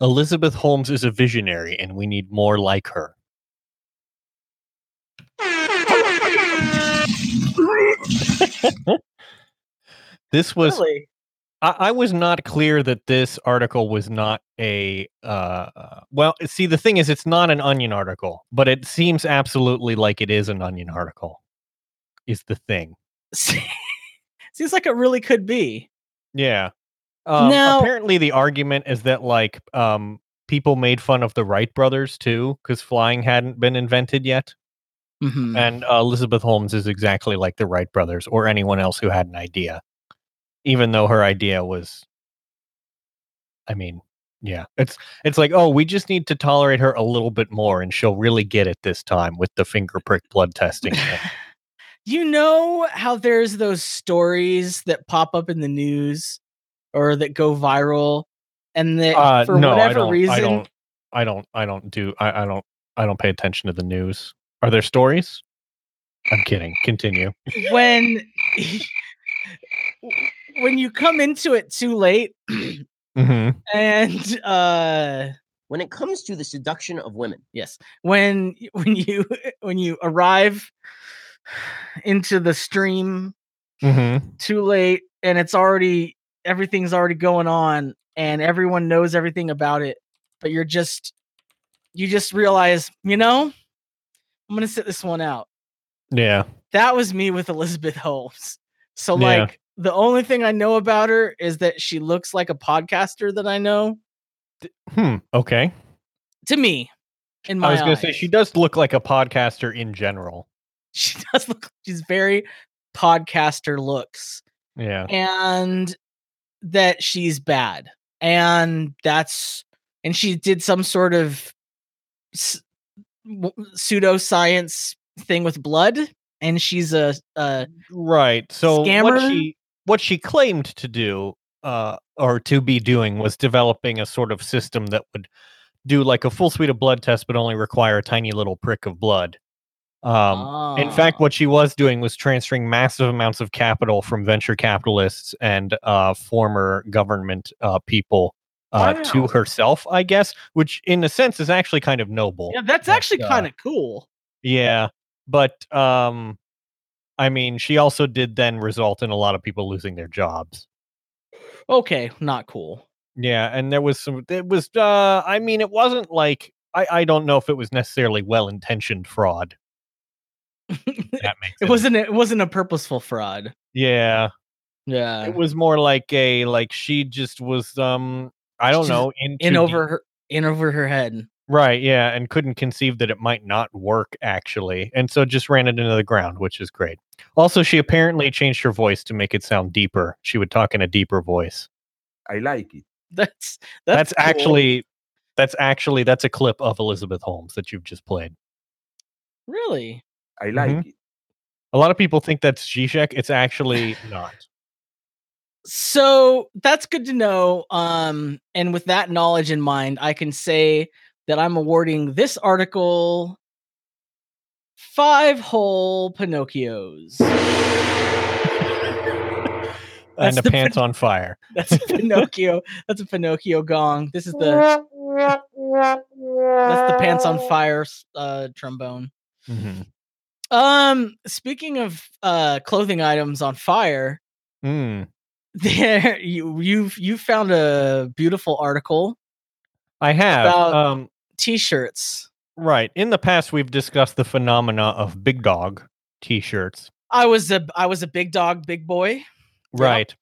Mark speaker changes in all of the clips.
Speaker 1: Elizabeth Holmes is a visionary, and we need more like her. this was
Speaker 2: Really?
Speaker 1: I, I was not clear that this article was not a uh uh, well see the thing is it's not an onion article but it seems absolutely like it is an onion article is the thing
Speaker 2: Seems like it really could be.
Speaker 1: yeah um,
Speaker 2: Now-
Speaker 1: apparently the argument is that like um people made fun of the wright brothers too because flying hadn't been invented yet
Speaker 2: Mhm.
Speaker 1: and uh, elizabeth holmes is exactly like the wright brothers or anyone else who had an idea even though her idea was i mean yeah it's it's like oh we just need to tolerate her a little bit more and she'll really get it this time with the finger prick blood testing.
Speaker 2: You know how there's those stories that pop up in the news or that go viral, and that
Speaker 1: uh,
Speaker 2: for
Speaker 1: no i
Speaker 2: whatever
Speaker 1: don't
Speaker 2: reason,
Speaker 1: i don't i don't i don't do I, I don't i don't pay attention to the news. Are there stories? I'm kidding. Continue.
Speaker 2: When when you come into it too late,
Speaker 1: hmm
Speaker 2: and uh,
Speaker 3: When it comes to the seduction of women,
Speaker 2: yes, when when you when you arrive into the stream
Speaker 1: hmm
Speaker 2: too late and it's already everything's already going on and everyone knows everything about it but you're just you just realize you know i'm gonna sit this one out.
Speaker 1: Yeah.
Speaker 2: That was me with elizabeth holmes. So
Speaker 1: Yeah.
Speaker 2: like the only thing i know about her is that she looks like a podcaster that i know.
Speaker 1: Hmm okay.
Speaker 2: To me in my
Speaker 1: i was gonna say
Speaker 2: eyes.
Speaker 1: she does look like a podcaster in general.
Speaker 2: She does look she's very podcaster looks.
Speaker 1: Yeah.
Speaker 2: And that she's bad and that's and she did some sort of s- pseudoscience thing with blood and she's a, a
Speaker 1: Right. So what she what she claimed to do uh or to be doing was developing a sort of system that would do like a full suite of blood tests but only require a tiny little prick of blood. Um in fact
Speaker 2: Ah.
Speaker 1: what she was doing was transferring massive amounts of capital from venture capitalists and uh former government uh people uh to herself, I guess, which in a sense is actually kind of noble.
Speaker 2: yeah that's actually
Speaker 1: uh,
Speaker 2: kind of cool
Speaker 1: Yeah, but um, I mean, she also did then result in a lot of people losing their jobs.
Speaker 2: okay not cool
Speaker 1: Yeah, and there was some. It was. Uh, I mean, it wasn't like I. I don't know if it was necessarily well intentioned fraud. If That makes
Speaker 2: it wasn't it wasn't a purposeful fraud
Speaker 1: Yeah,
Speaker 2: yeah
Speaker 1: it was more like a like she just was. Um, I don't
Speaker 2: She's
Speaker 1: know. In,
Speaker 2: in over
Speaker 1: deep-
Speaker 2: her in over her head
Speaker 1: Right. Yeah, and couldn't conceive that it might not work actually, and so just ran it into the ground, which is great. Also, she apparently changed her voice to make it sound deeper. She would talk in a deeper voice.
Speaker 4: I like it.
Speaker 2: that's
Speaker 1: That's,
Speaker 2: that's, cool.
Speaker 1: actually that's actually that's a clip of Elizabeth Holmes that you've just played.
Speaker 2: really
Speaker 4: I like
Speaker 1: Mhm.
Speaker 4: it.
Speaker 1: A lot of people think that's Zizek. It's actually not.
Speaker 2: so that's good to know um and with that knowledge in mind i can say that i'm awarding this article five whole pinocchios
Speaker 1: and a
Speaker 2: the
Speaker 1: pants on fire.
Speaker 2: that's a pinocchio that's a pinocchio gong this is the that's the pants on fire uh trombone
Speaker 1: Mhm.
Speaker 2: Um speaking of uh clothing items on fire
Speaker 1: Mm.
Speaker 2: there you you've you found a beautiful article
Speaker 1: I have.
Speaker 2: About-
Speaker 1: um,
Speaker 2: t-shirts
Speaker 1: right. In the past, we've discussed the phenomena of big dog t-shirts.
Speaker 2: I was a I was a big dog, big boy.
Speaker 1: Right.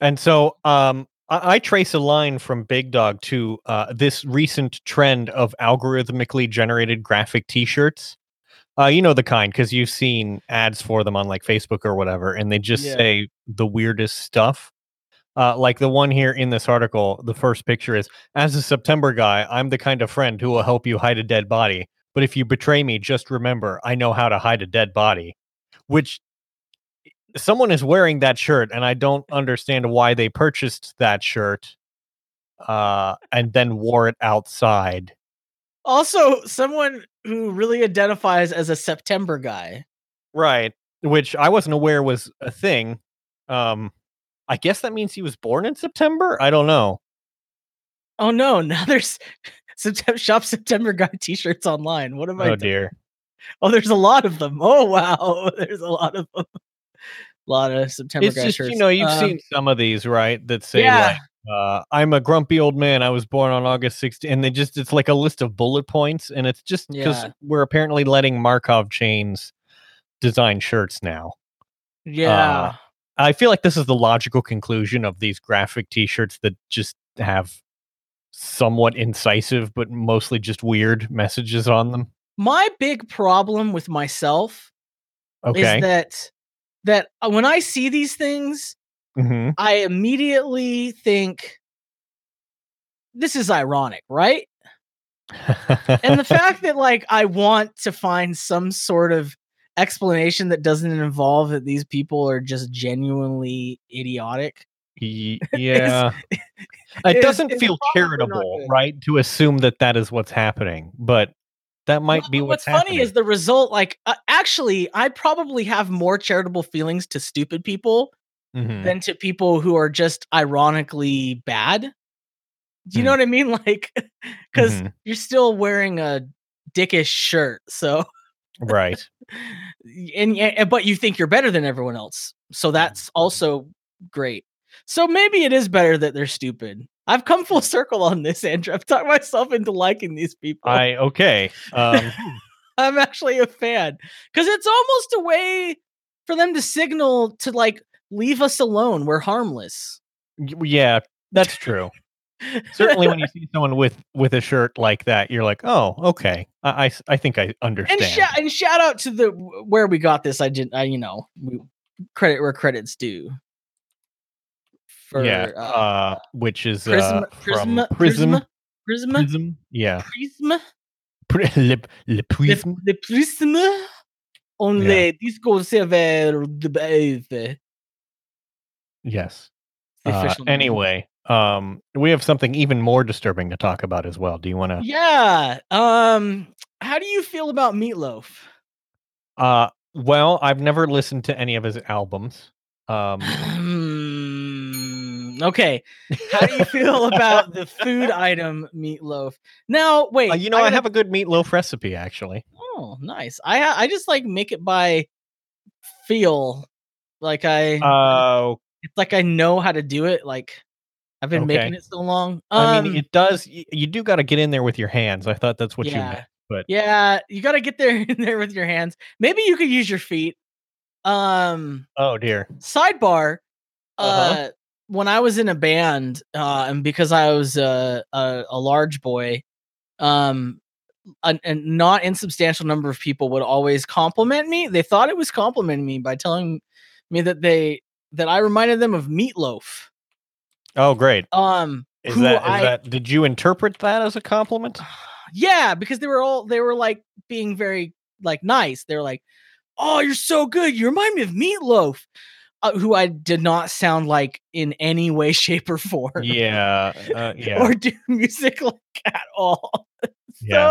Speaker 1: And so um I, I trace a line from Big Dog to uh, this recent trend of algorithmically generated graphic T-shirts. Uh, you know the kind because you've seen ads for them on like Facebook or whatever, and they just
Speaker 2: Yeah.
Speaker 1: say the weirdest stuff. Uh, like the one here in this article, the first picture is As a September guy, I'm the kind of friend who will help you hide a dead body. But if you betray me, just remember, I know how to hide a dead body. Which someone is wearing that shirt, and I don't understand why they purchased that shirt uh, and then wore it outside.
Speaker 2: Also, someone who really identifies as a September guy.
Speaker 1: Right. Which I wasn't aware was a thing. Um, I guess that means he was born in September. I don't know.
Speaker 2: Oh no! Now there's September shop September guy T-shirts online. What am I?
Speaker 1: Oh
Speaker 2: doing?
Speaker 1: dear.
Speaker 2: Oh, there's a lot of them. Oh wow, there's a lot of them. A lot of September
Speaker 1: It's
Speaker 2: guy
Speaker 1: just
Speaker 2: shirts.
Speaker 1: you know you've
Speaker 2: Um,
Speaker 1: seen some of these right that say
Speaker 2: yeah.
Speaker 1: like uh, I'm a grumpy old man. I was born on August 16th, and they just it's like a list of bullet points, and it's just because
Speaker 2: Yeah.
Speaker 1: we're apparently letting Markov chains design shirts now.
Speaker 2: Yeah.
Speaker 1: I feel like this is the logical conclusion of these graphic T-shirts that just have somewhat incisive but mostly just weird messages on them.
Speaker 2: My big problem with myself
Speaker 1: Okay.
Speaker 2: is that that uh, when I see these things,
Speaker 1: hmm
Speaker 2: I immediately think this is ironic, right? and the fact that like I want to find some sort of explanation that doesn't involve that these people are just genuinely idiotic.
Speaker 1: Ye- yeah.
Speaker 2: is-
Speaker 1: it doesn't
Speaker 2: is
Speaker 1: feel
Speaker 2: not
Speaker 1: charitable, right? To assume that that is what's happening, but that might
Speaker 2: Well,
Speaker 1: be
Speaker 2: but
Speaker 1: what's,
Speaker 2: funny
Speaker 1: happening.
Speaker 2: is the result like uh, actually I probably have more charitable feelings to stupid people
Speaker 1: Mhm.
Speaker 2: than to people who are just ironically bad. Do you know
Speaker 1: Hmm.
Speaker 2: what I mean? Like, because
Speaker 1: Mhm.
Speaker 2: you're still wearing a dickish shirt, so
Speaker 1: right.
Speaker 2: and, and but you think you're better than everyone else, so that's also great. So maybe it is better that they're stupid. I've come full circle on this, Andrew. I've talked myself into liking these people.
Speaker 1: I okay. Um,
Speaker 2: I'm actually a fan because it's almost a way for them to signal to like leave us alone. We're harmless.
Speaker 1: yeah, that's true. Certainly, when you see someone with with a shirt like that, you're like, oh, okay. I I think I understand.
Speaker 2: and shout and shout out to the where we got this. I didn't. I you know we, credit where credit's due. For,
Speaker 1: yeah,
Speaker 2: uh,
Speaker 1: uh, which is
Speaker 2: Prism,
Speaker 1: uh,
Speaker 2: Prism,
Speaker 1: from
Speaker 2: Prism,
Speaker 1: Prism.
Speaker 2: Prism,
Speaker 1: Prism. Yeah.
Speaker 2: Prism,
Speaker 1: Pri- Le, le
Speaker 2: le,
Speaker 1: Prism.
Speaker 2: le Prism. Only disco server de base.
Speaker 1: Yes. Uh, anyway, um, we have something even more disturbing to talk about as well. Do you want to?
Speaker 2: Yeah. Um. How do you feel about Meatloaf?
Speaker 1: Uh, well, I've never listened to any of his albums. Um,
Speaker 2: Hmm, okay. How do you feel about the food item meatloaf? Now, wait.
Speaker 1: uh, you know, I
Speaker 2: gotta-
Speaker 1: have a good meatloaf recipe actually.
Speaker 2: Oh, nice. I I just like make it by feel. Like I,
Speaker 1: Uh,
Speaker 2: it's like I know how to do it. Like I've been making it so long.
Speaker 1: I mean,
Speaker 2: Um,
Speaker 1: it does. y- You do got to get in there with your hands. I thought that's what you
Speaker 2: Yeah.
Speaker 1: meant. But
Speaker 2: yeah, you got to get there in there with your hands. Maybe you could use your feet. Um,
Speaker 1: oh dear.
Speaker 2: sidebar uh
Speaker 1: Uh-huh.
Speaker 2: when i was in a band uh and because i was a a, a large boy um a, a not insubstantial number of people would always compliment me they thought it was complimenting me by telling me that they that i reminded them of meatloaf
Speaker 1: Oh, great.
Speaker 2: um
Speaker 1: Is
Speaker 2: who
Speaker 1: that is
Speaker 2: I-
Speaker 1: that? Did you interpret that as a compliment?
Speaker 2: yeah because they were all they were like being very like nice they were like oh you're so good you remind me of meatloaf uh, who i did not sound like in any way shape or form
Speaker 1: yeah. Uh, yeah.
Speaker 2: or do music like at all
Speaker 1: yeah.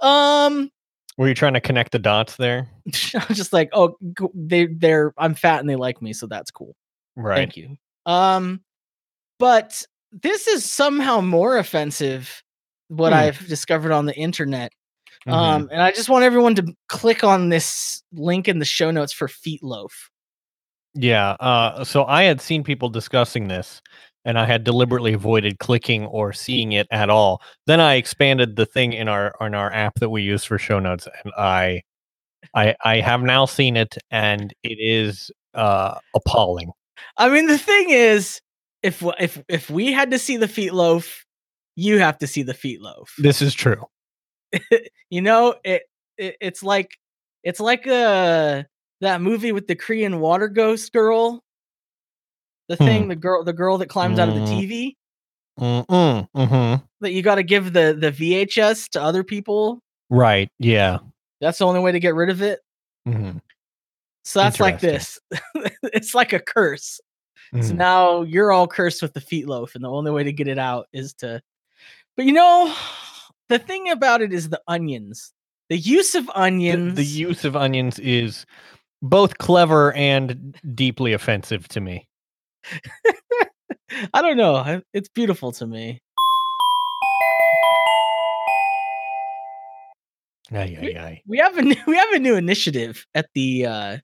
Speaker 2: so um
Speaker 1: Were you trying to connect the dots there?
Speaker 2: i'm just like oh they they're i'm fat and they like me so that's cool
Speaker 1: Right.
Speaker 2: thank you um but this is somehow more offensive what
Speaker 1: Hmm.
Speaker 2: i've discovered on the internet
Speaker 1: Mhm.
Speaker 2: Um, and I just want everyone to click on this link in the show notes for Feet Loaf.
Speaker 1: Yeah. Uh, so I had seen people discussing this, and I had deliberately avoided clicking or seeing it at all. Then I expanded the thing in our in our app that we use for show notes, and I, I, I have now seen it, and it is uh, appalling.
Speaker 2: I mean, the thing is, if if if we had to see the Feet Loaf, you have to see the Feet Loaf.
Speaker 1: This is true.
Speaker 2: you know, it, it it's like it's like uh that movie with the Korean water ghost girl. The thing, the girl, the girl that climbs out of the
Speaker 1: Mm.
Speaker 2: TV.
Speaker 1: Mm-mm, mm-hmm.
Speaker 2: That you got to give the the VHS to other people.
Speaker 1: Right. Yeah.
Speaker 2: That's the only way to get rid of it.
Speaker 1: Mm-hmm.
Speaker 2: So that's like this. it's like a curse. So
Speaker 1: Mhm.
Speaker 2: now you're all cursed with the feet loaf, and the only way to get it out is to. But you know, the thing about it is the onions. The use of
Speaker 1: The,
Speaker 2: onions.
Speaker 1: the use of onions is both clever and deeply offensive to me.
Speaker 2: I don't know. It's beautiful to me.
Speaker 1: Aye, aye, aye.
Speaker 2: We, we have a new, we have a new initiative at the uh,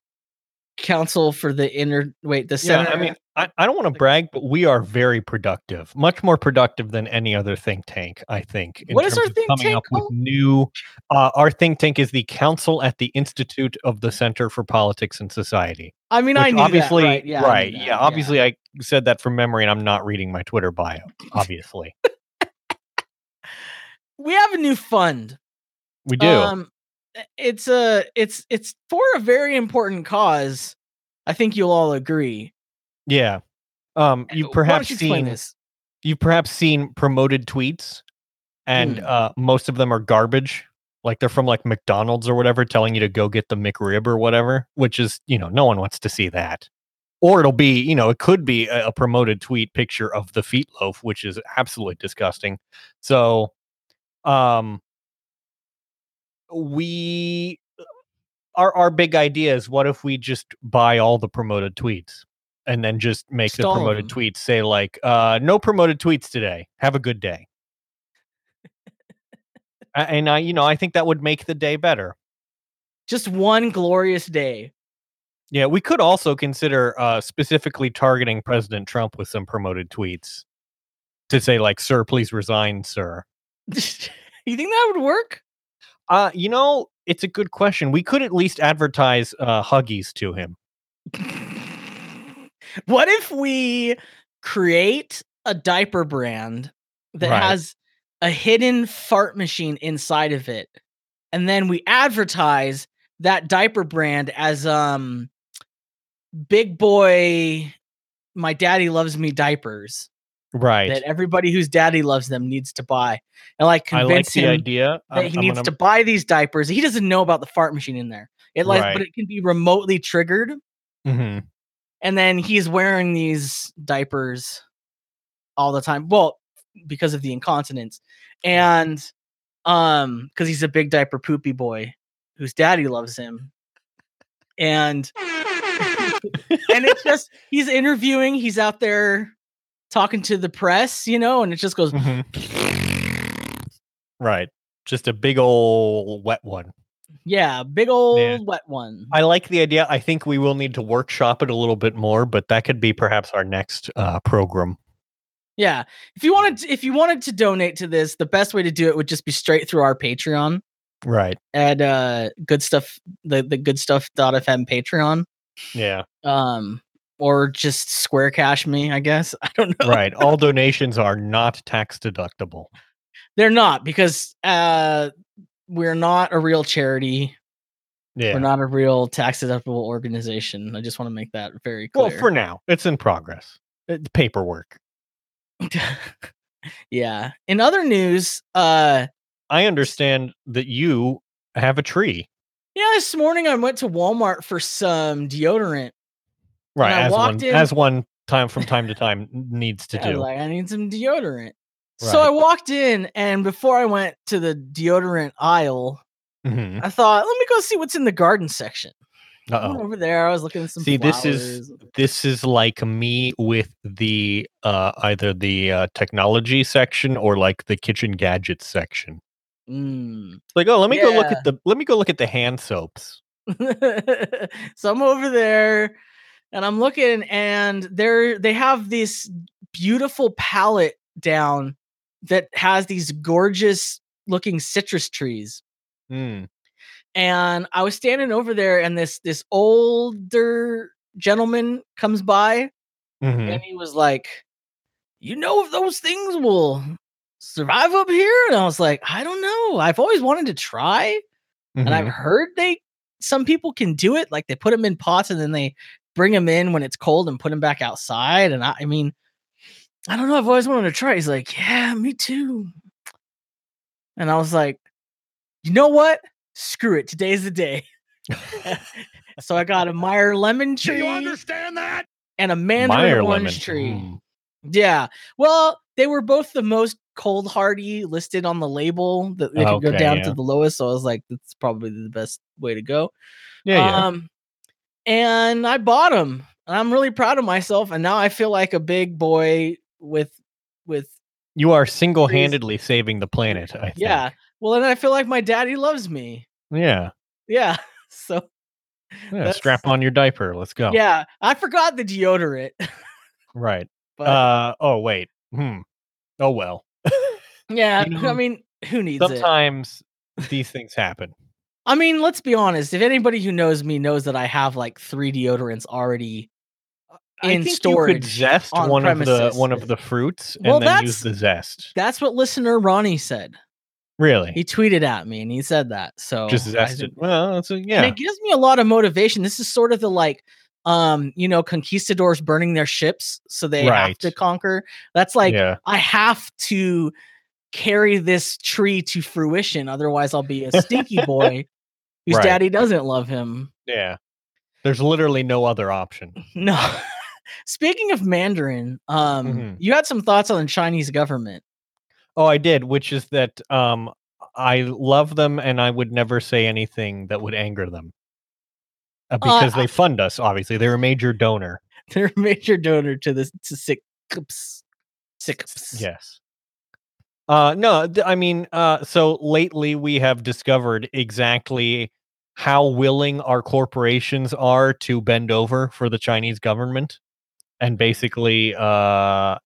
Speaker 2: council for the inner wait the
Speaker 1: Yeah,
Speaker 2: center.
Speaker 1: I mean, I, I don't want to brag, but we are very productive, much more productive than any other think tank, I think. in
Speaker 2: What is our think
Speaker 1: coming
Speaker 2: tank
Speaker 1: up with new? Uh, our think tank is the Council at the Institute of the Center for Politics and Society.
Speaker 2: I mean, I knew
Speaker 1: obviously,
Speaker 2: that, right? Yeah,
Speaker 1: right,
Speaker 2: that,
Speaker 1: yeah. Obviously, I said that from memory, and I'm not reading my Twitter bio. Obviously,
Speaker 2: we have a new fund.
Speaker 1: we do.
Speaker 2: Um, it's a it's it's for a very important cause. I think you'll all agree.
Speaker 1: yeah. Um,
Speaker 2: Uh,
Speaker 1: you've perhaps
Speaker 2: you
Speaker 1: seen
Speaker 2: this.
Speaker 1: you've perhaps seen promoted tweets and
Speaker 2: Mm.
Speaker 1: uh most of them are garbage like they're from like mcdonald's or whatever telling you to go get the mcrib or whatever which is you know no one wants to see that or it'll be you know it could be a, a promoted tweet picture of the feet loaf which is absolutely disgusting so um we our our big idea is what if we just buy all the promoted tweets and then just make the promoted
Speaker 2: them.
Speaker 1: tweets say like uh no promoted tweets today have a good day and i you know i think that would make the day better
Speaker 2: Just one glorious day.
Speaker 1: yeah we could also consider uh specifically targeting president trump with some promoted tweets to say like sir please resign sir
Speaker 2: you think that would work?
Speaker 1: Uh you know it's a good question. We could at least advertise uh huggies to him.
Speaker 2: What if we create a diaper brand that
Speaker 1: Right.
Speaker 2: has a hidden fart machine inside of it and then we advertise that diaper brand as um big boy my daddy loves me diapers
Speaker 1: right.
Speaker 2: that everybody whose daddy loves them needs to buy. And like
Speaker 1: i like
Speaker 2: convince
Speaker 1: the
Speaker 2: him
Speaker 1: idea.
Speaker 2: that he
Speaker 1: I'm
Speaker 2: needs
Speaker 1: gonna-
Speaker 2: to buy these diapers. He doesn't know about the fart machine in there. It like
Speaker 1: Right.
Speaker 2: but it can be remotely triggered.
Speaker 1: Mhm.
Speaker 2: and then he's wearing these diapers all the time. Well because of the incontinence. And um because he's a big diaper poopy boy whose daddy loves him. And and it's just he's interviewing he's out there talking to the press you know and it just goes
Speaker 1: Mhm. Right. Just a big old wet one.
Speaker 2: yeah big old wet one
Speaker 1: I like the idea. I think we will need to workshop it a little bit more, but that could be perhaps our next uh, program.
Speaker 2: yeah if you wanted to, if you wanted to donate to this the best way to do it would just be straight through our patreon
Speaker 1: Right.
Speaker 2: at uh good stuff the the good stuff.fm patreon
Speaker 1: Yeah.
Speaker 2: um or just square cash me i guess i don't know
Speaker 1: Right. All donations are not tax deductible.
Speaker 2: they're not because uh we're not a real charity
Speaker 1: Yeah.
Speaker 2: we're not a real tax deductible organization i just want to make that very clear
Speaker 1: well, for now, it's in progress. It's paperwork.
Speaker 2: yeah in other news uh
Speaker 1: I understand that you have a tree.
Speaker 2: yeah this morning i went to walmart for some deodorant
Speaker 1: Right. As one
Speaker 2: in-
Speaker 1: as one time from time to time needs to
Speaker 2: Yeah, I
Speaker 1: do.
Speaker 2: like, I need some deodorant. So I walked in, and before I went to the deodorant aisle,
Speaker 1: Mhm.
Speaker 2: I thought, let me go see what's in the garden section. Over there, I was looking at some.
Speaker 1: See, this is this is like me with the uh either the uh, technology section or like the kitchen gadgets section.
Speaker 2: Mm.
Speaker 1: It's like, oh, let me go look at the let me go look at the hand soaps.
Speaker 2: so I'm over there, and I'm looking, and they're they have this beautiful palette down that has these gorgeous looking citrus trees.
Speaker 1: Mm.
Speaker 2: and I was standing over there, and this this older gentleman comes by,
Speaker 1: Mhm.
Speaker 2: and he was like, "You know if those things will survive up here?" And I was like, "I don't know. I've always wanted to try, and I've
Speaker 1: Mhm.
Speaker 2: heard they some people can do it. Like they put them in pots, and then they bring them in when it's cold and put them back outside. And I, I mean, I don't know. I've always wanted to try." He's like, "Yeah, me too." And I was like, "You know what? Screw it. Today's the day." so I got a Meyer lemon tree Do you
Speaker 4: understand that?
Speaker 2: and a mandarin
Speaker 1: Meyer
Speaker 2: orange
Speaker 1: lemon.
Speaker 2: tree.
Speaker 1: Mm.
Speaker 2: Yeah. Well, they were both the most cold hardy listed on the label that they could go down
Speaker 1: yeah.
Speaker 2: to the lowest. So I was like, that's probably the best way to go.
Speaker 1: Yeah, yeah.
Speaker 2: And I bought them. And I'm really proud of myself. And now I feel like a big boy with with
Speaker 1: you are single-handedly saving the planet, I think.
Speaker 2: yeah. Well, then I feel like my daddy loves me.
Speaker 1: Yeah.
Speaker 2: Yeah. So
Speaker 1: Yeah. Strap on your diaper. Let's go.
Speaker 2: yeah, I forgot the deodorant.
Speaker 1: Right.
Speaker 2: But
Speaker 1: Uh oh wait. Hmm. Oh well.
Speaker 2: yeah,
Speaker 1: you
Speaker 2: I mean, who needs it?
Speaker 1: Sometimes these things happen.
Speaker 2: I mean, let's be honest. If anybody who knows me knows that I have like three deodorants already in
Speaker 1: I
Speaker 2: in
Speaker 1: think
Speaker 2: storage.
Speaker 1: you could zest
Speaker 2: on
Speaker 1: one of the one of the fruits and
Speaker 2: Well,
Speaker 1: then use
Speaker 2: that's-
Speaker 1: the zest.
Speaker 2: That's what listener Ronnie said.
Speaker 1: Really?
Speaker 2: He tweeted at me and he said that. So
Speaker 1: Just
Speaker 2: I
Speaker 1: zest it. Well, that's a,
Speaker 2: And
Speaker 1: yeah.
Speaker 2: it gives me a lot of motivation. This is sort of the like, um, you know, conquistadors burning their ships so they have to conquer. That's like
Speaker 1: yeah.
Speaker 2: I have to carry this tree to fruition, otherwise I'll be a stinky boy whose
Speaker 1: Right.
Speaker 2: daddy doesn't love him.
Speaker 1: Yeah. There's literally no other option.
Speaker 2: No. Speaking of Mandarin, um,
Speaker 1: Mhm.
Speaker 2: you had some thoughts on the Chinese government.
Speaker 1: Oh, I did, which is that um I love them and I would never say anything that would anger them. Uh, because
Speaker 2: I-
Speaker 1: they fund us, obviously. They're a major donor.
Speaker 2: They're a major donor to this to CICPS. CICPS.
Speaker 1: Yes. Uh no, I mean uh so lately we have discovered exactly how willing our corporations are to bend over for the Chinese government and basically uh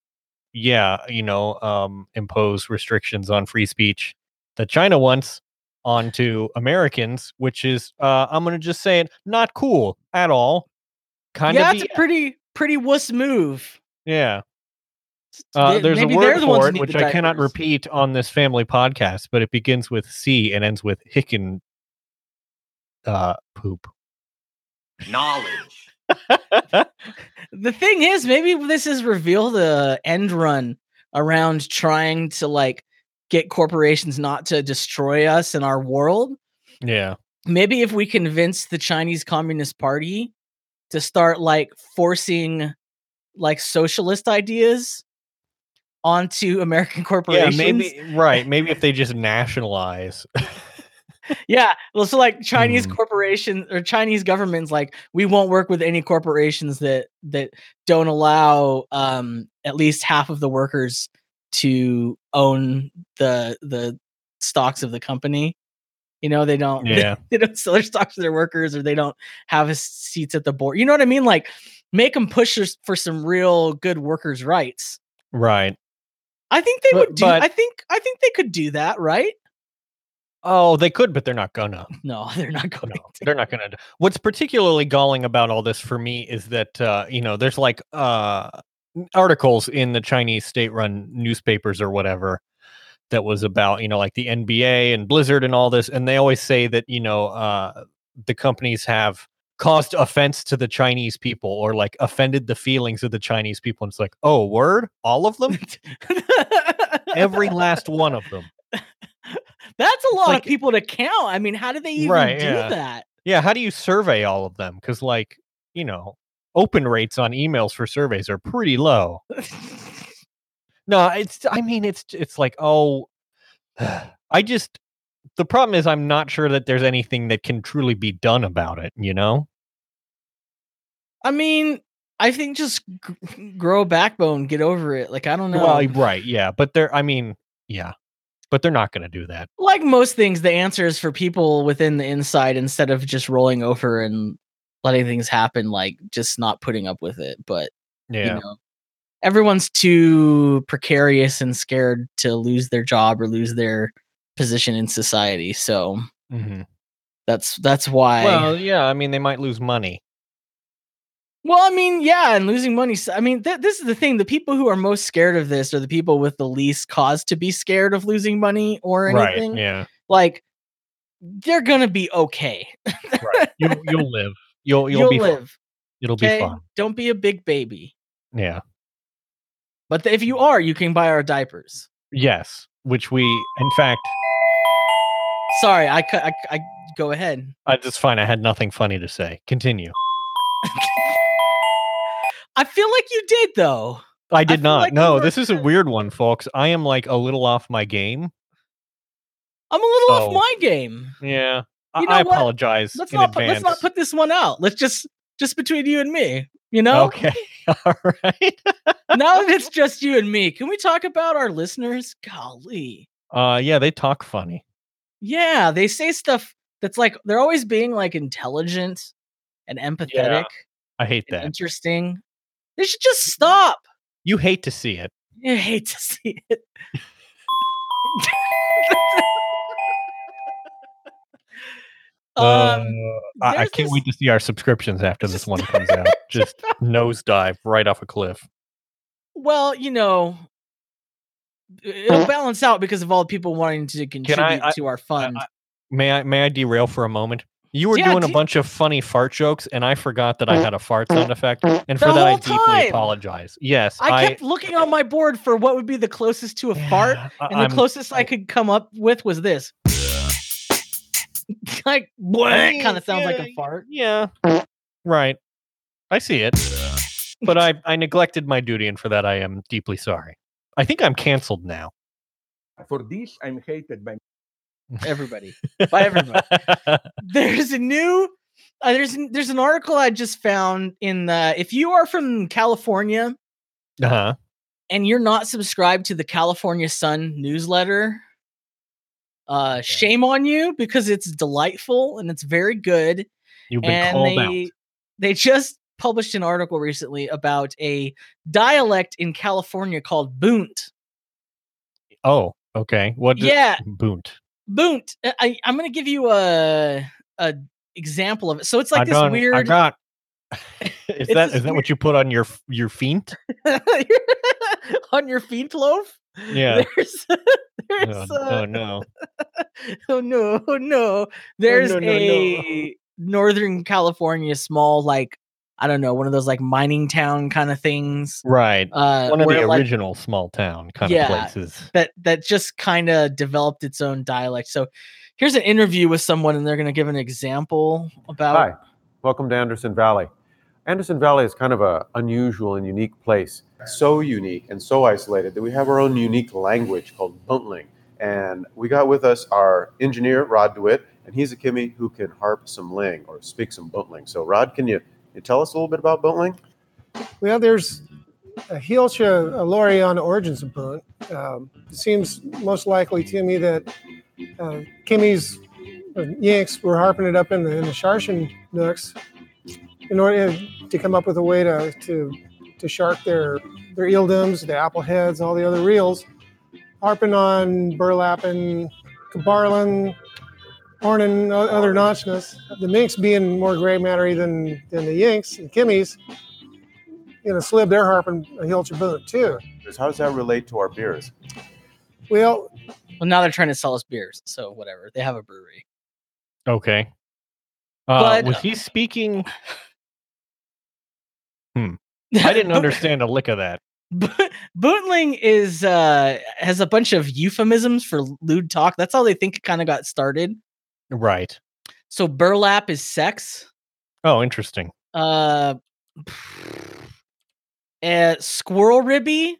Speaker 1: yeah, you know, um impose restrictions on free speech that China wants onto Americans, which is uh I'm going to just say it not cool at all. Kind
Speaker 2: yeah,
Speaker 1: of
Speaker 2: it's a pretty pretty wuss move.
Speaker 1: yeah. Uh, there's a
Speaker 2: maybe they're
Speaker 1: word
Speaker 2: the
Speaker 1: for it which I cannot repeat on this family podcast, but it begins with C and ends with hicken uh poop.
Speaker 3: Knowledge.
Speaker 2: The thing is, maybe this is reveal the end run around trying to like get corporations not to destroy us and our world.
Speaker 1: yeah.
Speaker 2: Maybe if we convince the Chinese Communist Party to start like forcing like socialist ideas onto American corporations.
Speaker 1: Yeah,
Speaker 2: corporations.
Speaker 1: maybe right. Maybe if they just nationalize.
Speaker 2: Yeah. Well, so like Chinese
Speaker 1: Hmm.
Speaker 2: corporations or Chinese governments, like we won't work with any corporations that that don't allow um at least half of the workers to own the the stocks of the company. You know, they don't
Speaker 1: Yeah.
Speaker 2: they don't sell their stocks to their workers or they don't have a seats at the board. You know what I mean? Like make them push us for some real good workers' rights.
Speaker 1: right.
Speaker 2: I think they
Speaker 1: But-
Speaker 2: would do
Speaker 1: but-
Speaker 2: I think I think they could do that, right?
Speaker 1: Oh, they could, but they're not gonna.
Speaker 2: No, they're not going
Speaker 1: No,
Speaker 2: to.
Speaker 1: they're not gonna. What's particularly galling about all this for me is that uh, you know there's like uh, articles in the Chinese state-run newspapers or whatever that was about you know like the NBA and Blizzard and all this, and they always say that you know uh, the companies have caused offense to the Chinese people or like offended the feelings of the Chinese people. And it's like, oh, word, all of them, every last one of them.
Speaker 2: That's a lot
Speaker 1: like-
Speaker 2: of people to count. I mean, how do they even
Speaker 1: Right,
Speaker 2: do
Speaker 1: yeah.
Speaker 2: that?
Speaker 1: Yeah, how do you survey all of them? Because like you know, open rates on emails for surveys are pretty low. No, it's I mean it's it's like oh I just the problem is I'm not sure that there's anything that can truly be done about it, you know?
Speaker 2: I mean, I think just g- grow a backbone, get over it. Like I don't know.
Speaker 1: Well, right, yeah, but they're I mean, yeah. But they're not going to do that.
Speaker 2: like most things, the answer is for people within the inside instead of just rolling over and letting things happen, like just not putting up with it. But
Speaker 1: Yeah.
Speaker 2: you know, everyone's too precarious and scared to lose their job or lose their position in society. So
Speaker 1: Mhm.
Speaker 2: that's that's why.
Speaker 1: Well, yeah, I mean they might lose money.
Speaker 2: Well, I mean, yeah, and losing money. I mean, th- this is the thing. The people who are most scared of this are the people with the least cause to be scared of losing money or anything.
Speaker 1: Right. Yeah.
Speaker 2: Like, they're gonna be okay.
Speaker 1: Right. You you'll live. You'll you'll,
Speaker 2: You'll
Speaker 1: be fine.
Speaker 2: live.
Speaker 1: It'll
Speaker 2: Okay,
Speaker 1: be fun.
Speaker 2: don't be a big baby.
Speaker 1: Yeah.
Speaker 2: But if you are, you can buy our diapers.
Speaker 1: Yes, which we in fact
Speaker 2: Sorry, I cut. I, I go ahead.
Speaker 1: uh, that's fine. I had nothing funny to say. Continue.
Speaker 2: I feel like you did though.
Speaker 1: I did
Speaker 2: feel
Speaker 1: not.
Speaker 2: like
Speaker 1: no, this is a weird one, folks. I am like a little off my game.
Speaker 2: I'm a little
Speaker 1: So-
Speaker 2: off my game.
Speaker 1: Yeah. I,
Speaker 2: You know
Speaker 1: I apologize
Speaker 2: Let's
Speaker 1: in
Speaker 2: not put, let's not put this one out. Let's just just between you and me. You know.
Speaker 1: Okay. All right.
Speaker 2: now that it's just you and me, can we talk about our listeners? Golly.
Speaker 1: Uh yeah, they talk funny.
Speaker 2: Yeah, they say stuff that's like they're always being like intelligent and empathetic
Speaker 1: I hate that.
Speaker 2: interesting. They should just stop.
Speaker 1: You hate to see it.
Speaker 2: I hate to see it. um,
Speaker 1: Uh, I, I can't
Speaker 2: this-
Speaker 1: wait to see our subscriptions after this one comes out. Just nosedive right off a cliff.
Speaker 2: well, you know, it'll balance out because of all the people wanting to contribute
Speaker 1: I-
Speaker 2: to our fund.
Speaker 1: I- May I may I derail for a moment? You were
Speaker 2: Yeah,
Speaker 1: doing a
Speaker 2: de-
Speaker 1: bunch of funny fart jokes, and I forgot that I had a fart sound effect, and for
Speaker 2: The
Speaker 1: that I deeply
Speaker 2: time!
Speaker 1: apologize. Yes,
Speaker 2: I kept looking on my board for what would be the closest to a fart,
Speaker 1: Yeah, I-
Speaker 2: and the
Speaker 1: I'm-
Speaker 2: closest I
Speaker 1: I-
Speaker 2: could come up with was this. like what kind of sounds like a fart.
Speaker 1: Yeah, right. I see it, but I I neglected my duty, and for that I am deeply sorry. I think I'm canceled now.
Speaker 4: For this, I'm hated by
Speaker 2: Everybody, by everybody. There's a new. Uh, there's there's an article I just found in the. If you are from California
Speaker 1: uh-huh.
Speaker 2: and you're not subscribed to the California Sun newsletter, uh, shame on you because it's delightful and it's very good.
Speaker 1: You've been
Speaker 2: and
Speaker 1: called
Speaker 2: they
Speaker 1: out.
Speaker 2: they just published an article recently about a dialect in California called Boont.
Speaker 1: Oh, okay. What? does-
Speaker 2: Yeah,
Speaker 1: Boont.
Speaker 2: Boont. Uh, I, I'm going to give you a a example of it. So it's like
Speaker 1: I
Speaker 2: this
Speaker 1: done- I
Speaker 2: weird.
Speaker 1: got. is that
Speaker 2: this
Speaker 1: that what you put on your your feet?
Speaker 2: on your feet loaf.
Speaker 1: Yeah.
Speaker 2: There's, there's
Speaker 1: Oh,
Speaker 2: uh,
Speaker 1: oh no.
Speaker 2: oh no, oh no. There's
Speaker 1: no, no, no.
Speaker 2: a Northern California small, like I don't know, one of those like mining town kind of things.
Speaker 1: Right.
Speaker 2: Uh,
Speaker 1: One of the
Speaker 2: like,
Speaker 1: original small town kind
Speaker 2: Yeah.
Speaker 1: of places.
Speaker 2: that that just kind of developed its own dialect. So here's an interview with someone, and they're going to give an example about.
Speaker 5: Hi, welcome to Anderson Valley. Anderson Valley is kind of a unusual and unique place. So unique and so isolated that we have our own unique language called Boontling. And we got with us our engineer, Rod DeWitt, and he's a Kimmy who can harp some Ling or speak some Boontling. So, Rod, can you, you tell us a little bit about Boontling?
Speaker 6: Well, there's a Hilcha a on origins of Boont. Um, it seems most likely to me that uh, Kimmy's uh, Yanks were harping it up in the, in the Sharshan nooks in order to come up with a way to to, to shark their their eildums, the apple heads, all the other reels, harping on burlap and cabarlin, horn, o- other notchness. The minks being more gray mattery than than the Yanks and Kimmies you know, slib their harping a Hilcher boot too.
Speaker 5: How does that relate to our beers?
Speaker 6: Well,
Speaker 2: Well, now they're trying to sell us beers, so whatever. They have a brewery.
Speaker 1: Okay. Uh,
Speaker 2: But-
Speaker 1: was he speaking? Hmm. I didn't understand a lick of that.
Speaker 2: Bo- Boontling is uh has a bunch of euphemisms for lewd talk. That's how they think it kind of got started.
Speaker 1: Right.
Speaker 2: So burlap is sex.
Speaker 1: Oh, interesting.
Speaker 2: Uh, uh squirrel ribby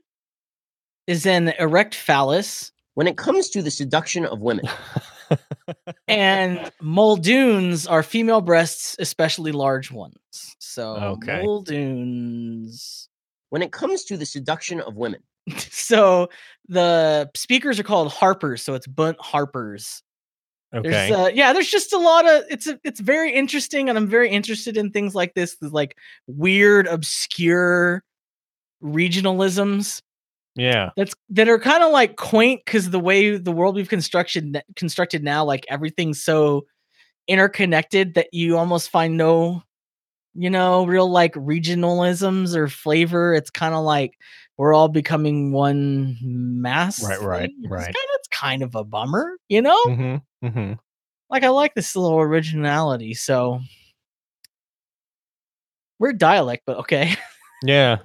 Speaker 2: is an erect phallus,
Speaker 7: When it comes to the seduction of women,
Speaker 2: and muldoons are female breasts, especially large ones. So
Speaker 1: Okay.
Speaker 2: muldoons.
Speaker 7: when it comes to the seduction of women,
Speaker 2: So the speakers are called harpers. So it's Boont harpers.
Speaker 1: Okay.
Speaker 2: There's uh, yeah, there's just a lot of it's a, it's very interesting, and I'm very interested in things like this, like weird, obscure regionalisms
Speaker 1: yeah.
Speaker 2: that's that are kind of like quaint because the way the world we've constructed constructed now, like everything's so interconnected that you almost find no, you know, real like regionalisms or flavor. It's kind of like we're all becoming one mass.
Speaker 1: Right, right, right.
Speaker 2: It's kind of a bummer, you know
Speaker 1: Mm-hmm. Mm-hmm.
Speaker 2: like I like this little originality. So we're dialect, but okay.
Speaker 1: Yeah.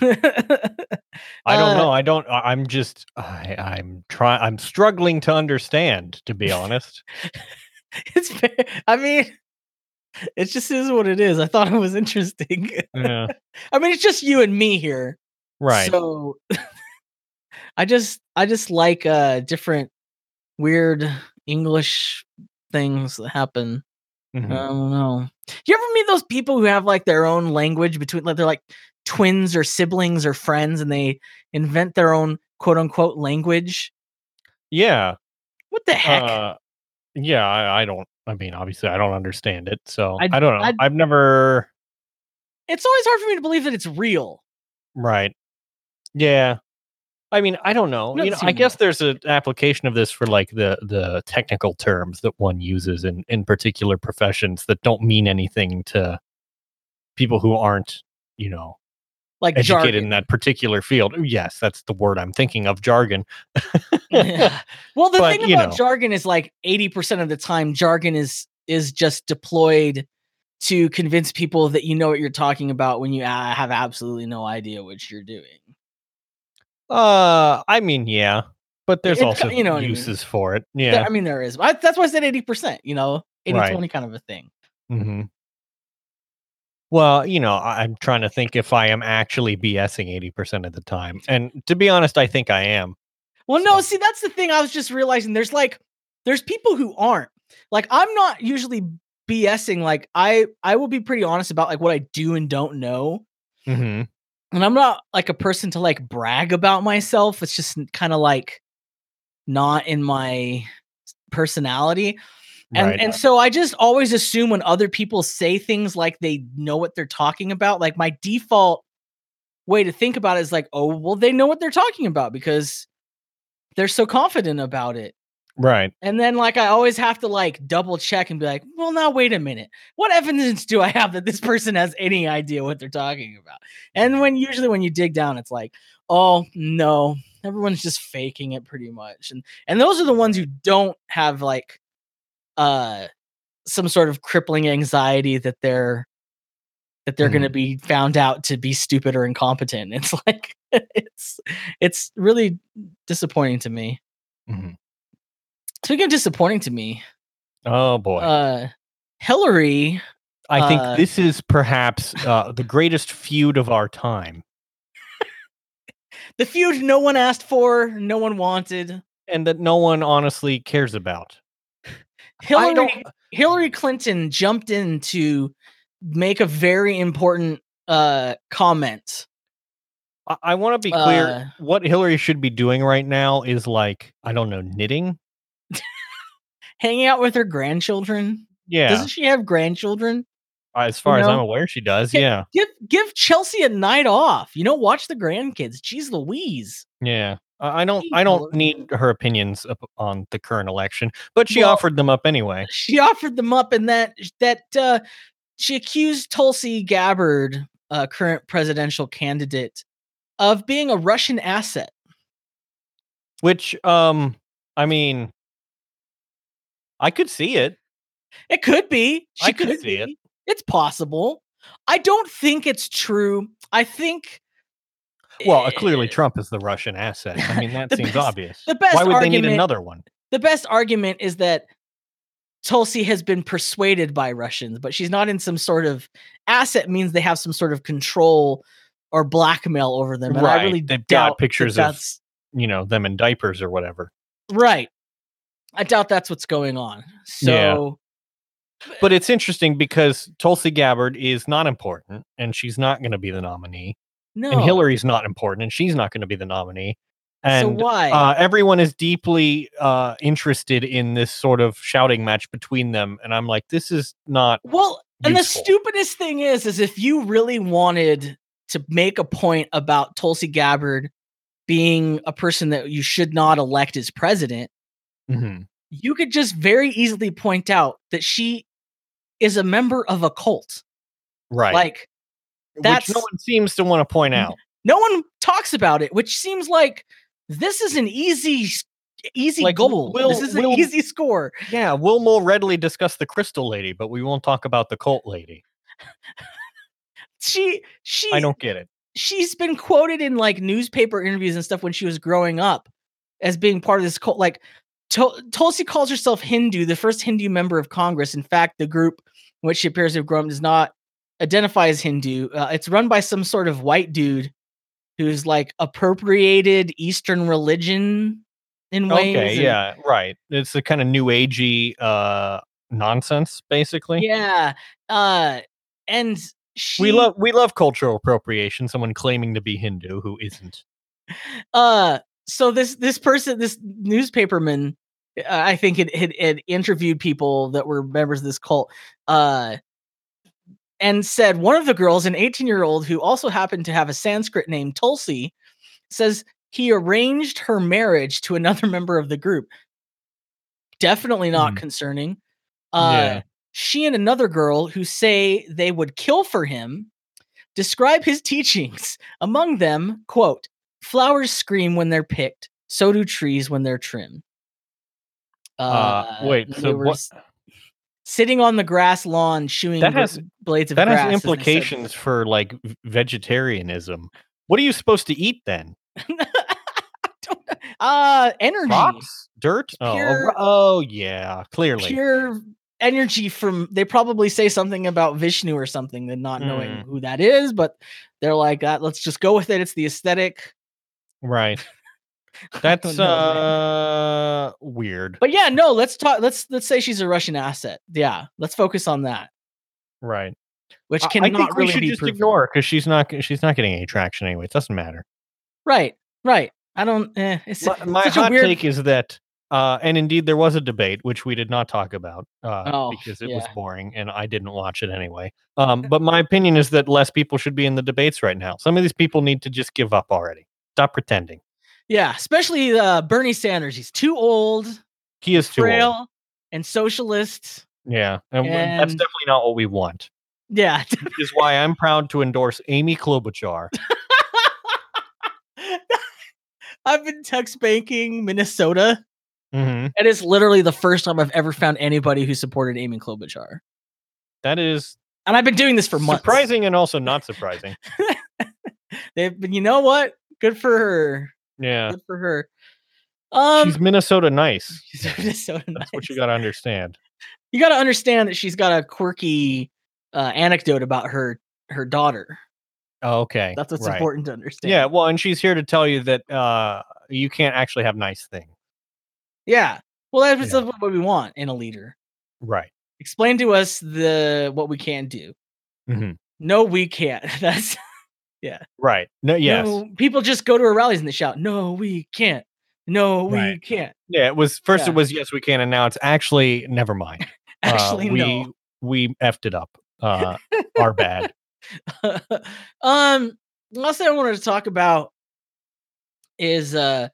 Speaker 1: I don't
Speaker 2: Uh,
Speaker 1: know. I don't. I'm just. I, I'm trying. I'm struggling to understand. To be honest.
Speaker 2: It's fair. I mean, it just is what it is. I thought it was interesting.
Speaker 1: yeah.
Speaker 2: I mean, it's just you and me here.
Speaker 1: Right.
Speaker 2: So I just I just like uh different weird English things that happen.
Speaker 1: Mhm.
Speaker 2: I don't know. You ever meet those people who have like their own language between like they're like twins or siblings or friends and they invent their own quote unquote language?
Speaker 1: yeah.
Speaker 2: What the heck?
Speaker 1: Uh, Yeah, I, I don't. I mean, obviously, I don't understand it, so
Speaker 2: I'd-
Speaker 1: I don't know.
Speaker 2: I'd-
Speaker 1: I've never.
Speaker 2: It's always hard for me to believe that it's real.
Speaker 1: Right. Yeah. I mean, I don't know. You know, I guess there's an application of this for like the the technical terms that one uses in in particular professions that don't mean anything to people who aren't, you know,
Speaker 2: Like
Speaker 1: educated
Speaker 2: jargon.
Speaker 1: in that particular field. Yes, that's the word I'm thinking of, jargon.
Speaker 2: Yeah. Well, the
Speaker 1: But,
Speaker 2: thing about
Speaker 1: know.
Speaker 2: jargon is like 80% of the time jargon is is just deployed to convince people that you know what you're talking about when you uh, have absolutely no idea what you're doing.
Speaker 1: Uh, I mean, yeah, but there's
Speaker 2: It's
Speaker 1: also
Speaker 2: you know what I mean.
Speaker 1: uses for it.
Speaker 2: There-
Speaker 1: Yeah.
Speaker 2: I mean there is. I, that's why I said 80%, you know, 80
Speaker 1: Right.
Speaker 2: 20 kind of a thing.
Speaker 1: hmm Well, you know, I'm trying to think if I am actually BSing 80% of the time. And to be honest, I think I am.
Speaker 2: Well, no, see, that's the thing. I was just realizing there's like there's people who aren't. Like I'm not usually BSing. Like I I will be pretty honest about like what I do and don't know.
Speaker 1: hmm
Speaker 2: And I'm not like a person to like brag about myself. It's just kind of like not in my personality. And
Speaker 1: Right.
Speaker 2: and so I just always assume when other people say things like they know what they're talking about, like my default way to think about it is like, oh, well, they know what they're talking about because they're so confident about it.
Speaker 1: Right.
Speaker 2: And then like I always have to like double check and be like, well, now wait a minute. What evidence do I have that this person has any idea what they're talking about? And when usually when you dig down, it's like, oh no, everyone's just faking it pretty much. And and those are the ones who don't have like uh some sort of crippling anxiety that they're that they're gonna be found out to be stupid or incompetent. It's like it's it's really disappointing to me.
Speaker 1: Mhm.
Speaker 2: Speaking of disappointing to me,
Speaker 1: Oh boy.
Speaker 2: uh Hillary,
Speaker 1: I think
Speaker 2: uh,
Speaker 1: this is perhaps uh, the greatest feud of our time.
Speaker 2: the feud no one asked for, no one wanted.
Speaker 1: And that no one honestly cares about.
Speaker 2: Hillary Hillary Clinton jumped in to make a very important uh comment.
Speaker 1: I, I want to be clear.
Speaker 2: Uh,
Speaker 1: what Hillary should be doing right now is like, I don't know, knitting.
Speaker 2: Hanging out with her grandchildren.
Speaker 1: Yeah.
Speaker 2: Doesn't she have grandchildren?
Speaker 1: as far as I'm aware, she does.
Speaker 2: Yeah.
Speaker 1: Yeah.
Speaker 2: Give give Chelsea a night off. You know, watch the grandkids. Jeez Louise.
Speaker 1: Yeah. I I don't. I don't need her opinions on the current election, but she
Speaker 2: Well-
Speaker 1: offered them up anyway.
Speaker 2: She offered them up and that that uh she accused Tulsi Gabbard, uh current presidential candidate, of being a Russian asset.
Speaker 1: Which, um, I mean, I could see it.
Speaker 2: It could be. She
Speaker 1: I could see it.
Speaker 2: It's possible. I don't think it's true. I think
Speaker 1: Well, uh, clearly
Speaker 2: eh,
Speaker 1: Trump is the Russian asset. I mean, that seems
Speaker 2: best-
Speaker 1: obvious.
Speaker 2: the best
Speaker 1: Why would they need
Speaker 2: argument-
Speaker 1: another one?
Speaker 2: the best argument is that Tulsi has been persuaded by Russians, but she's not in some sort of asset means they have some sort of control or blackmail over them. And I really
Speaker 1: they've got
Speaker 2: doubt that
Speaker 1: pictures of- You know, them in diapers or whatever.
Speaker 2: right. I doubt that's what's going on.
Speaker 1: Yeah.
Speaker 2: So
Speaker 1: But it's interesting because Tulsi Gabbard is not important, and she's not going to be the nominee.
Speaker 2: no.
Speaker 1: And Hillary's not important, and she's not going to be the nominee. And
Speaker 2: so why?
Speaker 1: uh, everyone is deeply uh, interested in this sort of shouting match between them, and I'm like, this is not.
Speaker 2: Well, and the stupidest thing is, is if you really wanted to make a point about Tulsi Gabbard being a person that you should not elect as president,
Speaker 1: Mhm.
Speaker 2: you could just very easily point out that she is a member of a cult.
Speaker 1: Right.
Speaker 2: Like
Speaker 1: Which
Speaker 2: that's-
Speaker 1: no one seems to want to point out.
Speaker 2: no one talks about it, which seems like this is an easy, easy
Speaker 1: Like,
Speaker 2: goal.
Speaker 1: we'll-
Speaker 2: this is
Speaker 1: we'll-
Speaker 2: an easy score.
Speaker 1: Yeah, we'll more readily discuss the crystal lady, but we won't talk about the cult lady.
Speaker 2: She, she,
Speaker 1: I don't get it.
Speaker 2: she's been quoted in like newspaper interviews and stuff when she was growing up as being part of this cult. Like Tul- Tulsi calls herself Hindu, the first Hindu member of Congress. In fact, the group in which she appears to have grown does not identify as Hindu. Uh, it's run by some sort of white dude who's like appropriated Eastern religion in ways.
Speaker 1: Okay,
Speaker 2: and-
Speaker 1: yeah, right. It's the kind of new agey uh nonsense, basically.
Speaker 2: yeah. Uh, and she,
Speaker 1: We love we love cultural appropriation, someone claiming to be Hindu who isn't.
Speaker 2: uh so this this person this newspaperman I think it had, it interviewed people that were members of this cult, uh, and said one of the girls, an 18 year old who also happened to have a Sanskrit name, Tulsi, says he arranged her marriage to another member of the group. Definitely not
Speaker 1: Hmm.
Speaker 2: concerning. Uh,
Speaker 1: Yeah.
Speaker 2: She and another girl who say they would kill for him describe his teachings. Among them, quote, flowers scream when they're picked, so do trees when they're trimmed.
Speaker 1: Uh, wait, so what-
Speaker 2: Sitting on the grass lawn, chewing
Speaker 1: That has-
Speaker 2: blades of
Speaker 1: that
Speaker 2: grass. That has
Speaker 1: implications for like vegetarianism. What are you supposed to eat then?
Speaker 2: Uh, energy.
Speaker 1: Rocks, dirt. Oh,
Speaker 2: pure-
Speaker 1: ro- oh, yeah, clearly.
Speaker 2: pure energy from they probably say something about Vishnu or something and not knowing
Speaker 1: Mm.
Speaker 2: who that is, but they're like, uh, let's just go with it. It's the aesthetic.
Speaker 1: Right. That's uh weird.
Speaker 2: But yeah, no, let's talk let's let's say she's a Russian asset. Yeah, let's focus on that,
Speaker 1: Right.
Speaker 2: which cannot
Speaker 1: I think
Speaker 2: really
Speaker 1: we should
Speaker 2: be
Speaker 1: just
Speaker 2: proven.
Speaker 1: ignore because she's not she's not getting any traction anyway. It doesn't matter.
Speaker 2: Right, right. I don't eh, it's
Speaker 1: My, my hot
Speaker 2: weird
Speaker 1: take is that, uh, and indeed there was a debate which we did not talk about uh,
Speaker 2: Oh,
Speaker 1: because it was boring and I didn't watch it anyway. Um, but my opinion is that less people should be in the debates right now. Some of these people need to just give up already. Stop pretending.
Speaker 2: yeah, especially uh Bernie Sanders. He's too old,
Speaker 1: He is too
Speaker 2: frail,
Speaker 1: old.
Speaker 2: and socialist.
Speaker 1: Yeah, and, w- that's definitely not what we want.
Speaker 2: Yeah.
Speaker 1: Which is why I'm proud to endorse Amy Klobuchar.
Speaker 2: I've been text banking Minnesota,
Speaker 1: hmm
Speaker 2: and it's literally the first time I've ever found anybody who supported Amy Klobuchar.
Speaker 1: That is
Speaker 2: And I've been doing this for months.
Speaker 1: surprising and also not surprising.
Speaker 2: They've been, you know what? Good for her.
Speaker 1: Yeah,
Speaker 2: Good for her. Um,
Speaker 1: she's Minnesota nice.
Speaker 2: she's Minnesota
Speaker 1: That's what you got to understand.
Speaker 2: You got to understand that she's got a quirky uh, anecdote about her her daughter.
Speaker 1: Oh, okay,
Speaker 2: That's what's
Speaker 1: right.
Speaker 2: important to understand.
Speaker 1: Yeah, well, and she's here to tell you that uh, you can't actually have nice things.
Speaker 2: Yeah. Well, that's
Speaker 1: Yeah.
Speaker 2: what we want in a leader.
Speaker 1: Right.
Speaker 2: Explain to us the what we can do.
Speaker 1: Mhm.
Speaker 2: No, we can't. That's
Speaker 1: Right. No. Yes.
Speaker 2: No, people just go to her rallies and they shout, "No, we can't. No, we
Speaker 1: Right.
Speaker 2: can't."
Speaker 1: Yeah. It was first.
Speaker 2: Yeah.
Speaker 1: It was yes, we can, and now it's actually never mind. Uh,
Speaker 2: Actually,
Speaker 1: we
Speaker 2: no.
Speaker 1: we effed it up. Uh, our bad.
Speaker 2: um, last thing I wanted to talk about is uh,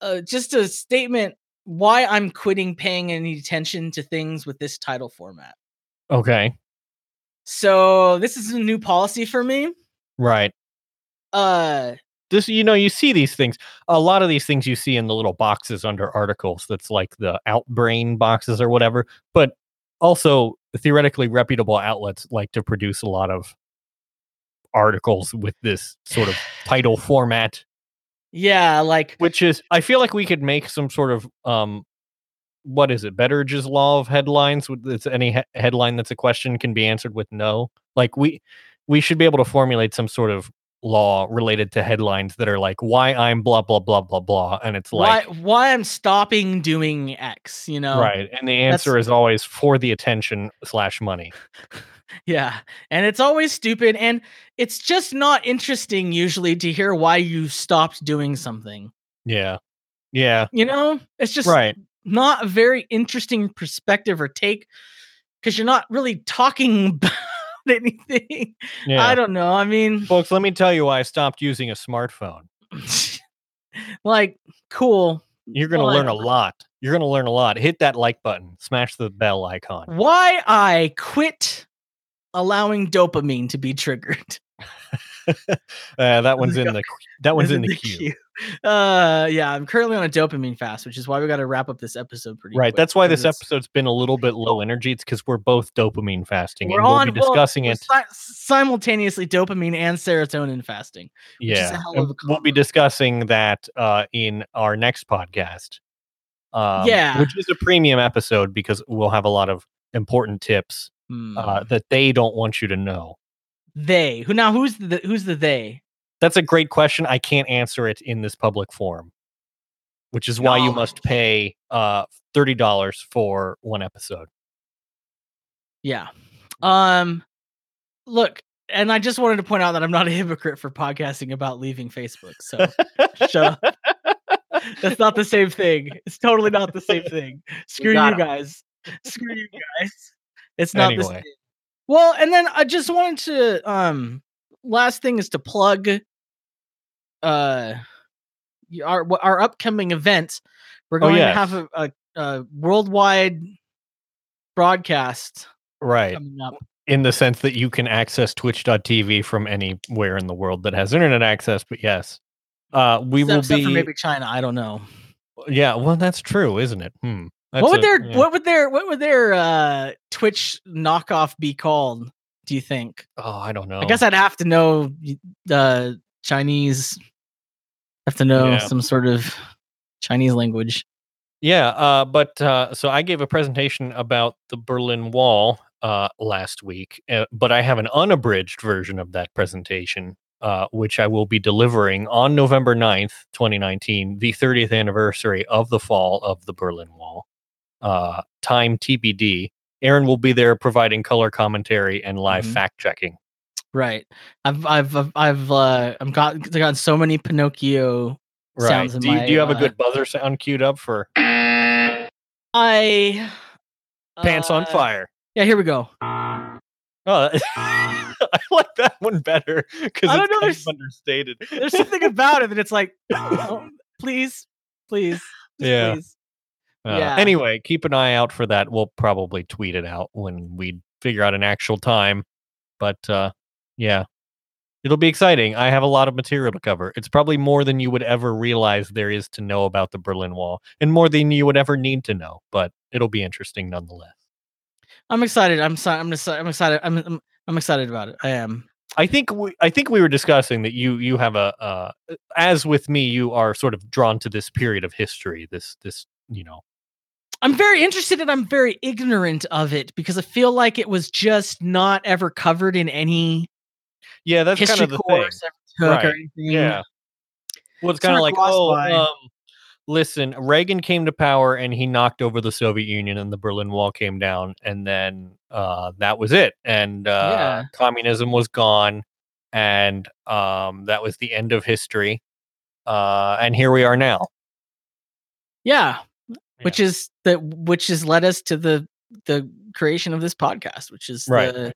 Speaker 2: uh, just a statement why I'm quitting paying any attention to things with this title format.
Speaker 1: Okay.
Speaker 2: So this is a new policy for me.
Speaker 1: Right.
Speaker 2: Uh,
Speaker 1: This, you know, you see these things. A lot of these things you see in the little boxes under articles. That's like the outbrain boxes or whatever. But also, theoretically, reputable outlets like to produce a lot of articles with this sort of title format.
Speaker 2: yeah, like
Speaker 1: which is I feel like we could make some sort of um what is it Betteridge's law of headlines with it's any he- headline that's a question can be answered with no like we we should be able to formulate some sort of law related to headlines that are like why I'm blah blah blah blah blah and it's like
Speaker 2: why why I'm stopping doing X. You know,
Speaker 1: right and the answer is always for the attention slash money
Speaker 2: Yeah. And it's always stupid. And it's just not interesting usually to hear why you stopped doing something.
Speaker 1: yeah yeah
Speaker 2: You know, it's just
Speaker 1: right
Speaker 2: not a very interesting perspective or take because you're not really talking about anything.
Speaker 1: yeah
Speaker 2: I don't know. I mean,
Speaker 1: folks let me tell you why I stopped using a smartphone
Speaker 2: like, cool.
Speaker 1: You're going to learn a lot. You're going to learn a lot. Hit that like button, smash the bell icon.
Speaker 2: Why I quit allowing dopamine to be triggered.
Speaker 1: Uh, that one's in the that one's in the queue.
Speaker 2: Uh, yeah, I'm currently on a dopamine fast, which is why we got to wrap up this episode pretty quick.
Speaker 1: Right.
Speaker 2: quick
Speaker 1: That's why this
Speaker 2: it's-
Speaker 1: episode's been a little bit low energy. It's because we're both dopamine fasting,
Speaker 2: We're
Speaker 1: and we'll
Speaker 2: on
Speaker 1: be discussing
Speaker 2: we're
Speaker 1: it.
Speaker 2: si- simultaneously dopamine and serotonin fasting.
Speaker 1: Yeah,
Speaker 2: hell of a
Speaker 1: we'll be discussing that uh, in our next podcast. Um,
Speaker 2: Yeah.
Speaker 1: which is a premium episode because we'll have a lot of important tips
Speaker 2: Hmm.
Speaker 1: uh, that they don't want you to know.
Speaker 2: They who now who's the who's the they?
Speaker 1: That's a great question. I can't answer it in this public forum, which is why you must pay uh, thirty dollars for one episode.
Speaker 2: Yeah. Um, look, and I just wanted to point out that I'm not a hypocrite for podcasting about leaving Facebook. So shut up. That's not the same thing. It's totally not the same thing. Screw you
Speaker 7: 'em.
Speaker 2: guys. Screw you guys. It's not the
Speaker 1: Anyway.
Speaker 2: same. Well, and then I just wanted to um last thing is to plug uh our our upcoming event. We're
Speaker 1: Oh,
Speaker 2: going
Speaker 1: yes.
Speaker 2: to have a, a, a worldwide broadcast
Speaker 1: Right.
Speaker 2: coming up.
Speaker 1: In the sense that you can access twitch.tv from anywhere in the world that has internet access, but yes. Uh we
Speaker 2: except,
Speaker 1: will
Speaker 2: except
Speaker 1: be
Speaker 2: for maybe China. I don't know.
Speaker 1: Yeah, well that's true, isn't it? Hmm.
Speaker 2: What would
Speaker 1: a-
Speaker 2: their
Speaker 1: yeah.
Speaker 2: what would their what would their uh Twitch knockoff be called? Do you think?
Speaker 1: Oh, I don't know.
Speaker 2: I guess I'd have to know the Chinese. Have to know
Speaker 1: Yeah.
Speaker 2: some sort of Chinese language.
Speaker 1: Yeah, uh, but uh, so I gave a presentation about the Berlin Wall uh, last week, uh, but I have an unabridged version of that presentation, uh, which I will be delivering on November 9th, 2019, the 30th anniversary of the fall of the Berlin Wall. Uh, time TBD. Aaron will be there providing color commentary and live
Speaker 2: Mhm.
Speaker 1: fact checking.
Speaker 2: Right. I've I've I've, uh I've got gotten so many Pinocchio
Speaker 1: Right.
Speaker 2: sounds in
Speaker 1: Do you,
Speaker 2: my,
Speaker 1: do you have a
Speaker 2: uh,
Speaker 1: good buzzer sound queued up for
Speaker 2: I
Speaker 1: Pants on
Speaker 2: uh,
Speaker 1: Fire?
Speaker 2: Yeah, here we go.
Speaker 1: Oh, I like that one better because
Speaker 2: I
Speaker 1: it's
Speaker 2: don't know,
Speaker 1: kind
Speaker 2: there's-
Speaker 1: of understated.
Speaker 2: There's something about it that it's like, oh, please, please,
Speaker 1: Yeah.
Speaker 2: please.
Speaker 1: Uh,
Speaker 2: Yeah.
Speaker 1: Anyway, keep an eye out for that. We'll probably tweet it out when we figure out an actual time. But uh, yeah, it'll be exciting. I have a lot of material to cover. It's probably more than you would ever realize there is to know about the Berlin Wall, and more than you would ever need to know. But it'll be interesting nonetheless.
Speaker 2: I'm excited. I'm sorry. I'm excited. I'm excited. I'm, I'm I'm excited about it. I am.
Speaker 1: I think we, I think we were discussing that you you have a uh, as with me you are sort of drawn to this period of history. This this you know
Speaker 2: I'm very interested and I'm very ignorant of it because I feel like it was just not ever covered in any
Speaker 1: yeah that's
Speaker 2: history
Speaker 1: kind of the thing.
Speaker 2: course or
Speaker 1: Right.
Speaker 2: anything.
Speaker 1: Yeah. Well, it's
Speaker 2: Sort
Speaker 1: kind of
Speaker 2: of
Speaker 1: like, oh, um, listen, Reagan came to power and he knocked over the Soviet Union and the Berlin Wall came down, and then uh, that was it. And uh,
Speaker 2: Yeah.
Speaker 1: communism was gone, and um, that was the end of history. Uh, and here we are now.
Speaker 2: Yeah. Which is the which has led us to the the creation of this podcast, which is
Speaker 1: Right.
Speaker 2: the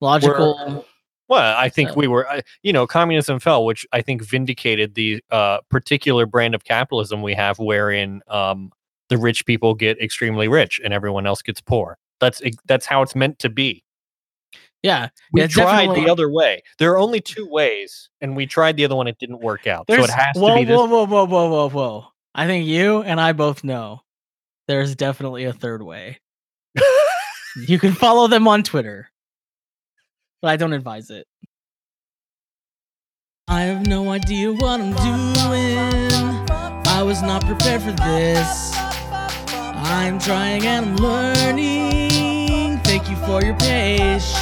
Speaker 2: logical
Speaker 1: Well, I think
Speaker 2: So-
Speaker 1: we were, you know, communism fell, which I think vindicated the uh, particular brand of capitalism we have, wherein um, the rich people get extremely rich and everyone else gets poor. That's that's how it's meant to be.
Speaker 2: yeah.
Speaker 1: We
Speaker 2: Yeah,
Speaker 1: tried
Speaker 2: definitely.
Speaker 1: the other way. There are only two ways, and we tried the other one. It didn't work out. so it has
Speaker 2: whoa,
Speaker 1: to be this.
Speaker 2: whoa, whoa, whoa, whoa, whoa, whoa. I think you and I both know there's definitely a third way. You can follow them on Twitter, but I don't advise it. I have no idea what I'm doing. I was not prepared for this. I'm trying and I'm learning. Thank you for your patience.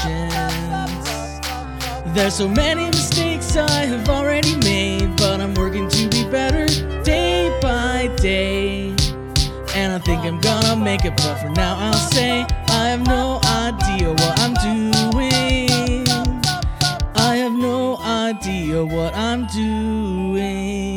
Speaker 2: There's so many mistakes I have already made, but I'm working to be better day by day. I'm gonna make it, but for now I'll say I have no idea what I'm doing. I have no idea what I'm doing.